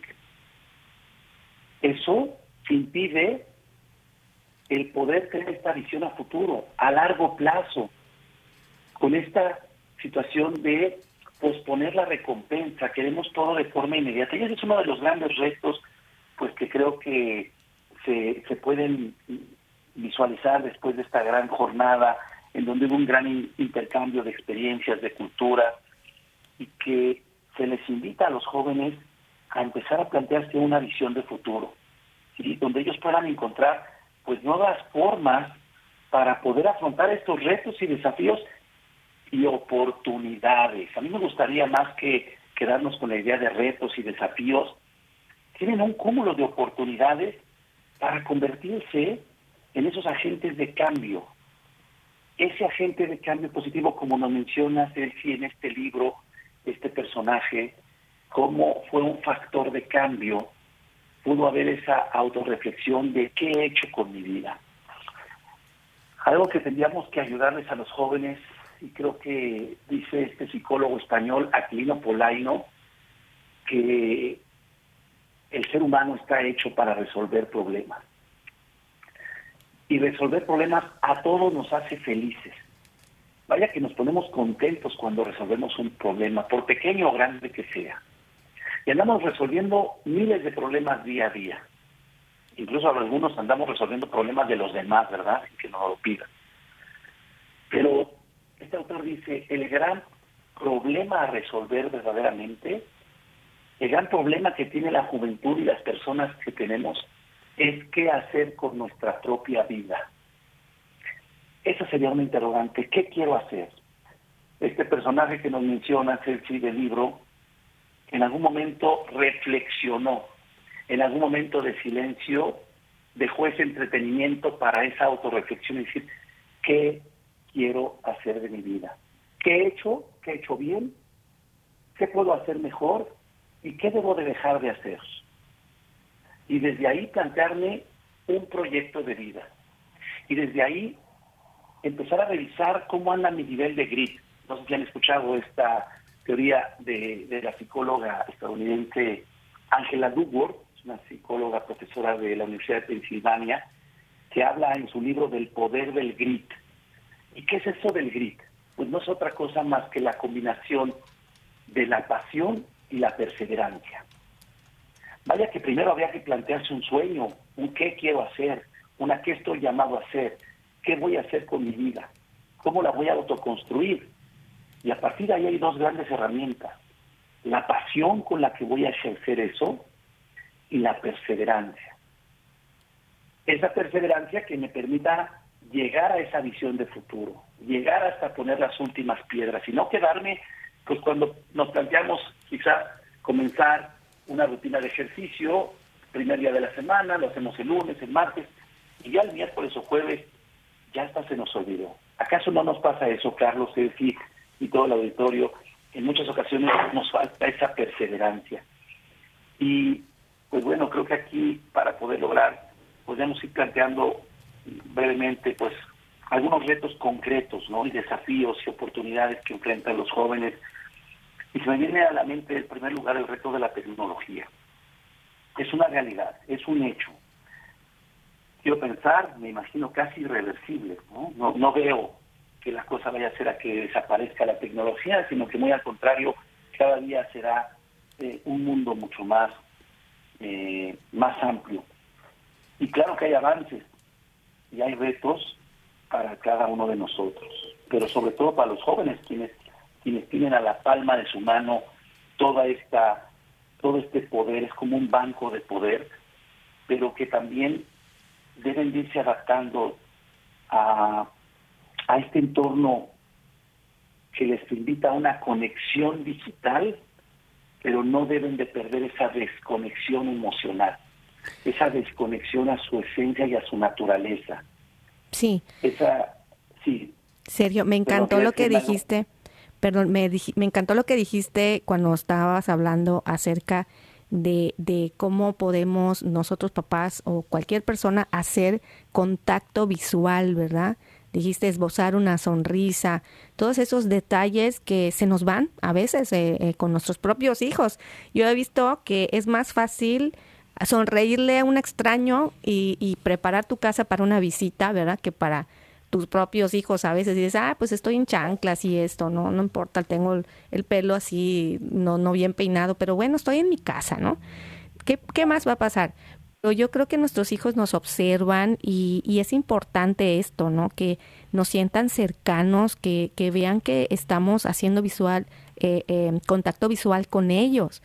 Eso impide el poder tener esta visión a futuro, a largo plazo, con esta situación de posponer la recompensa, queremos todo de forma inmediata. Y ese es uno de los grandes retos, pues que creo que se, pueden visualizar después de esta gran jornada en donde hubo un gran intercambio de experiencias, de cultura, y que se les invita a los jóvenes a empezar a plantearse una visión de futuro, y donde ellos puedan encontrar pues nuevas formas para poder afrontar estos retos y desafíos y oportunidades. A mí me gustaría más que quedarnos con la idea de retos y desafíos, tienen un cúmulo de oportunidades para convertirse en esos agentes de cambio. Ese agente de cambio positivo, como nos menciona Celsi en este libro, este personaje, cómo fue un factor de cambio, pudo haber esa autorreflexión de qué he hecho con mi vida. Algo que tendríamos que ayudarles a los jóvenes, y creo que dice este psicólogo español, Aquilino Polaino, que el ser humano está hecho para resolver problemas. Y resolver problemas a todos nos hace felices. Vaya que nos ponemos contentos cuando resolvemos un problema, por pequeño o grande que sea. Y andamos resolviendo miles de problemas día a día. Incluso algunos andamos resolviendo problemas de los demás, ¿verdad? Y que no lo pidan. Pero este autor dice, el gran problema a resolver verdaderamente el gran problema que tiene la juventud y las personas que tenemos es qué hacer con nuestra propia vida. Esa sería una interrogante. ¿Qué quiero hacer? Este personaje que nos menciona, Celsi del libro, en algún momento reflexionó, en algún momento de silencio dejó ese entretenimiento para esa autorreflexión y decir, ¿qué quiero hacer de mi vida? ¿Qué he hecho? ¿Qué he hecho bien? qué puedo hacer mejor y qué debo de dejar de hacer. Y desde ahí plantearme un proyecto de vida. Y desde ahí empezar a revisar cómo anda mi nivel de grit. No sé si han escuchado esta teoría de, de la psicóloga estadounidense Angela Duckworth, una psicóloga profesora de la Universidad de Pensilvania, que habla en su libro del poder del grit. ¿Y qué es eso del grit? Pues no es otra cosa más que la combinación de la pasión y la perseverancia. Vaya que primero habría que plantearse un sueño, un qué quiero hacer, una qué estoy llamado a hacer, qué voy a hacer con mi vida, cómo la voy a autoconstruir. Y a partir de ahí hay dos grandes herramientas. La pasión con la que voy a ejercer eso y la perseverancia. Esa perseverancia que me permita llegar a esa visión de futuro, llegar hasta poner las últimas piedras y no quedarme, pues cuando nos planteamos quizá comenzar una rutina de ejercicio, primer día de la semana, lo hacemos el lunes, el martes, y ya el miércoles o jueves ya hasta se nos olvidó. ¿Acaso no nos pasa eso, Carlos, Ceci y todo el auditorio? En muchas ocasiones nos falta esa perseverancia. Y pues bueno, creo que aquí para poder lograr, podemos ir planteando brevemente pues algunos retos concretos, ¿no? Y desafíos y oportunidades que enfrentan los jóvenes. Y se me viene a la mente en primer lugar el reto de la tecnología. Es una realidad, es un hecho quiero pensar, me imagino casi irreversible. ¿no? No, veo que la cosa vaya a ser a que desaparezca la tecnología, sino que muy al contrario, cada día será eh, un mundo mucho más, eh, más amplio. Y claro que hay avances y hay retos para cada uno de nosotros, pero sobre todo para los jóvenes, quienes, quienes tienen a la palma de su mano toda esta, todo este poder, es como un banco de poder, pero que también deben irse adaptando a, a este entorno que les invita a una conexión digital, pero no deben de perder esa desconexión emocional, esa desconexión a su esencia y a su naturaleza. Sí. Esa, sí. Sergio, me encantó lo que dijiste. Perdón, me, me encantó lo que dijiste cuando estabas hablando acerca de, de cómo podemos nosotros papás o cualquier persona hacer contacto visual, ¿verdad? Dijiste esbozar una sonrisa, todos esos detalles que se nos van a veces eh, eh, con nuestros propios hijos. Yo he visto que es más fácil sonreírle a un extraño y, preparar tu casa para una visita, ¿verdad? Que para tus propios hijos a veces dices, ah, pues estoy en chanclas y esto, no, no importa, tengo el, pelo así, no, no bien peinado, pero bueno, estoy en mi casa, ¿no? ¿Qué, qué más va a pasar? Pero yo creo que nuestros hijos nos observan y, y es importante esto, ¿no? Que nos sientan cercanos, que, que vean que estamos haciendo visual, eh, eh, contacto visual con ellos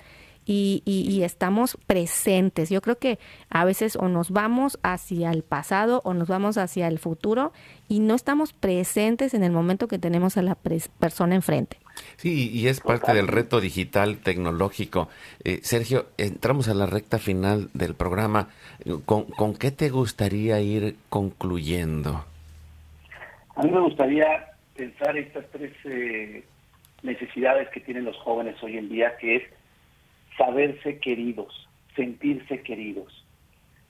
y, estamos presentes. Yo creo que a veces o nos vamos hacia el pasado o nos vamos hacia el futuro y no estamos presentes en el momento que tenemos a la persona enfrente. Sí, y es parte del reto digital tecnológico. Eh, Sergio, entramos a la recta final del programa. ¿Con, ¿Con, qué te gustaría ir concluyendo? A mí me gustaría pensar estas tres eh, necesidades que tienen los jóvenes hoy en día, que es saberse queridos, sentirse queridos.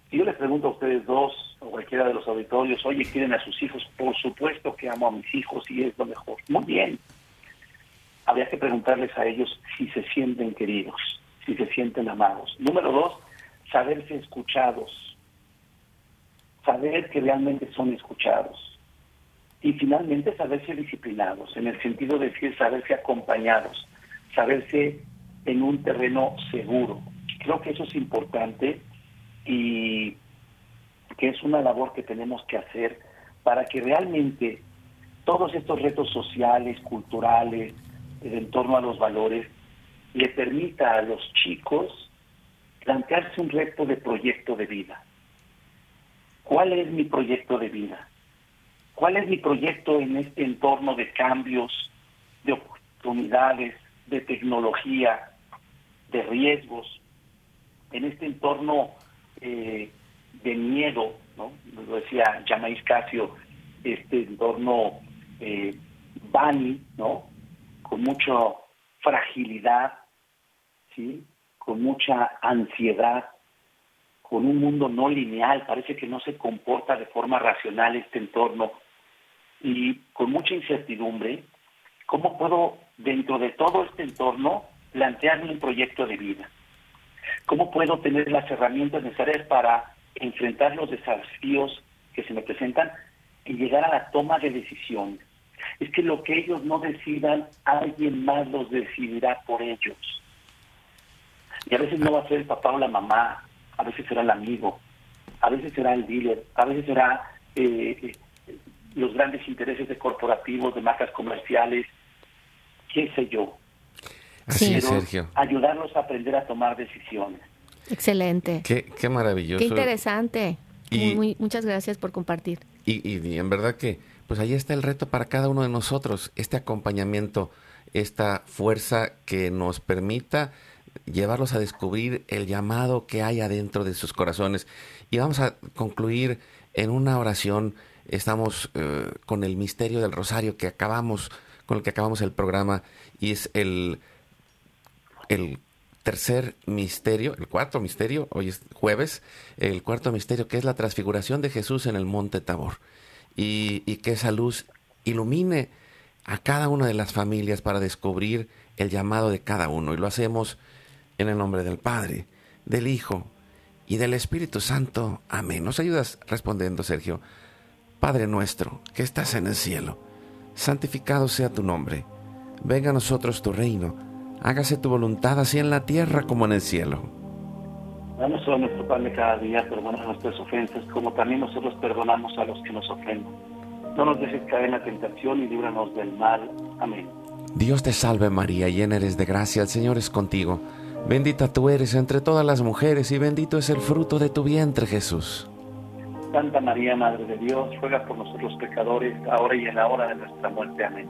Si yo les pregunto a ustedes dos o cualquiera de los auditorios, oye, ¿quieren a sus hijos? Por supuesto que amo a mis hijos y es lo mejor. Muy bien. Habría que preguntarles a ellos si se sienten queridos, si se sienten amados. Número dos, saberse escuchados. Saber que realmente son escuchados. Y finalmente saberse disciplinados, en el sentido de decir saberse acompañados, saberse en un terreno seguro. Creo que eso es importante y que es una labor que tenemos que hacer para que realmente todos estos retos sociales, culturales, en torno a los valores, le permita a los chicos plantearse un reto de proyecto de vida. ¿Cuál es mi proyecto de vida? ¿Cuál es mi proyecto en este entorno de cambios, de oportunidades, de tecnología, de riesgos, en este entorno eh, de miedo, ¿no? Lo decía Yamais Casio, este entorno eh, Bani, ¿no? Con mucho fragilidad, ¿sí? con mucha ansiedad, con un mundo no lineal, parece que no se comporta de forma racional este entorno y con mucha incertidumbre, ¿cómo puedo dentro de todo este entorno plantearme un proyecto de vida? ¿Cómo puedo tener las herramientas necesarias para enfrentar los desafíos que se me presentan y llegar a la toma de decisiones? Es que lo que ellos no decidan, alguien más los decidirá por ellos. Y a veces no va a ser el papá o la mamá, a veces será el amigo, a veces será el dealer, a veces será eh, eh, los grandes intereses de corporativos, de marcas comerciales, qué sé yo. Así es, Sergio. Ayudarlos a aprender a tomar decisiones. Excelente. Qué, qué maravilloso. Qué interesante. Y, muy, muchas gracias por compartir. Y, y, en verdad que, pues ahí está el reto para cada uno de nosotros, este acompañamiento, esta fuerza que nos permita llevarlos a descubrir el llamado que hay adentro de sus corazones. Y vamos a concluir en una oración. Estamos eh, con el misterio del rosario que acabamos, con el que acabamos el programa, y es el, el tercer misterio, el cuarto misterio, hoy es jueves, el cuarto misterio que es la transfiguración de Jesús en el monte Tabor. Y, que esa luz ilumine a cada una de las familias para descubrir el llamado de cada uno. Y lo hacemos en el nombre del Padre, del Hijo y del Espíritu Santo. Amén. ¿Nos ayudas respondiendo, Sergio? Padre nuestro, que estás en el cielo, santificado sea tu nombre. Venga a nosotros tu reino. Hágase tu voluntad así en la tierra como en el cielo. Danos hoy nuestro pan de cada día, perdona nuestras ofensas, como también nosotros perdonamos a los que nos ofenden. No nos dejes caer en la tentación y líbranos del mal. Amén. Dios te salve María, llena eres de gracia, el Señor es contigo. Bendita tú eres entre todas las mujeres y bendito es el fruto de tu vientre, Jesús. Santa María, Madre de Dios, ruega por nosotros pecadores, ahora y en la hora de nuestra muerte. Amén.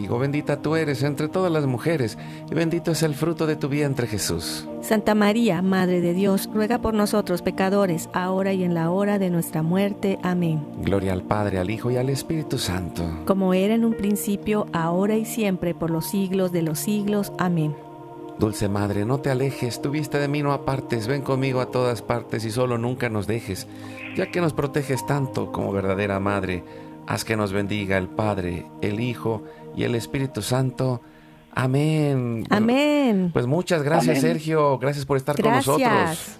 bendita tú eres entre todas las mujeres, y bendito es el fruto de tu vientre Jesús. Santa María, Madre de Dios, ruega por nosotros pecadores, ahora y en la hora de nuestra muerte. Amén. Gloria al Padre, al Hijo y al Espíritu Santo. Como era en un principio, ahora y siempre, por los siglos de los siglos. Amén. Dulce Madre, no te alejes, tu vista de mí no apartes, ven conmigo a todas partes y solo nunca nos dejes, ya que nos proteges tanto como verdadera Madre, haz que nos bendiga el Padre, el Hijo y el Espíritu Santo. Amén. Amén. Pues muchas gracias, Sergio. Gracias por estar con nosotros.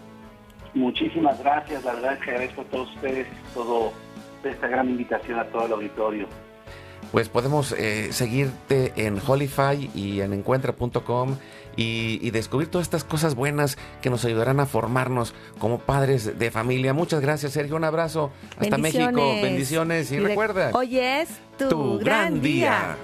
Muchísimas gracias. La verdad es que agradezco a todos ustedes todo esta gran invitación a todo el auditorio. Pues podemos eh, seguirte en Holify y en encuentra.com y, descubrir todas estas cosas buenas que nos ayudarán a formarnos como padres de familia. Muchas gracias, Sergio. Un abrazo. Hasta México. Bendiciones. Y, recuerda. Hoy es tu, gran, día.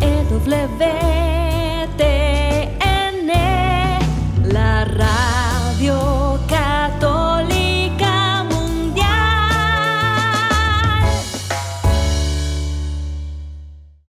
É levei.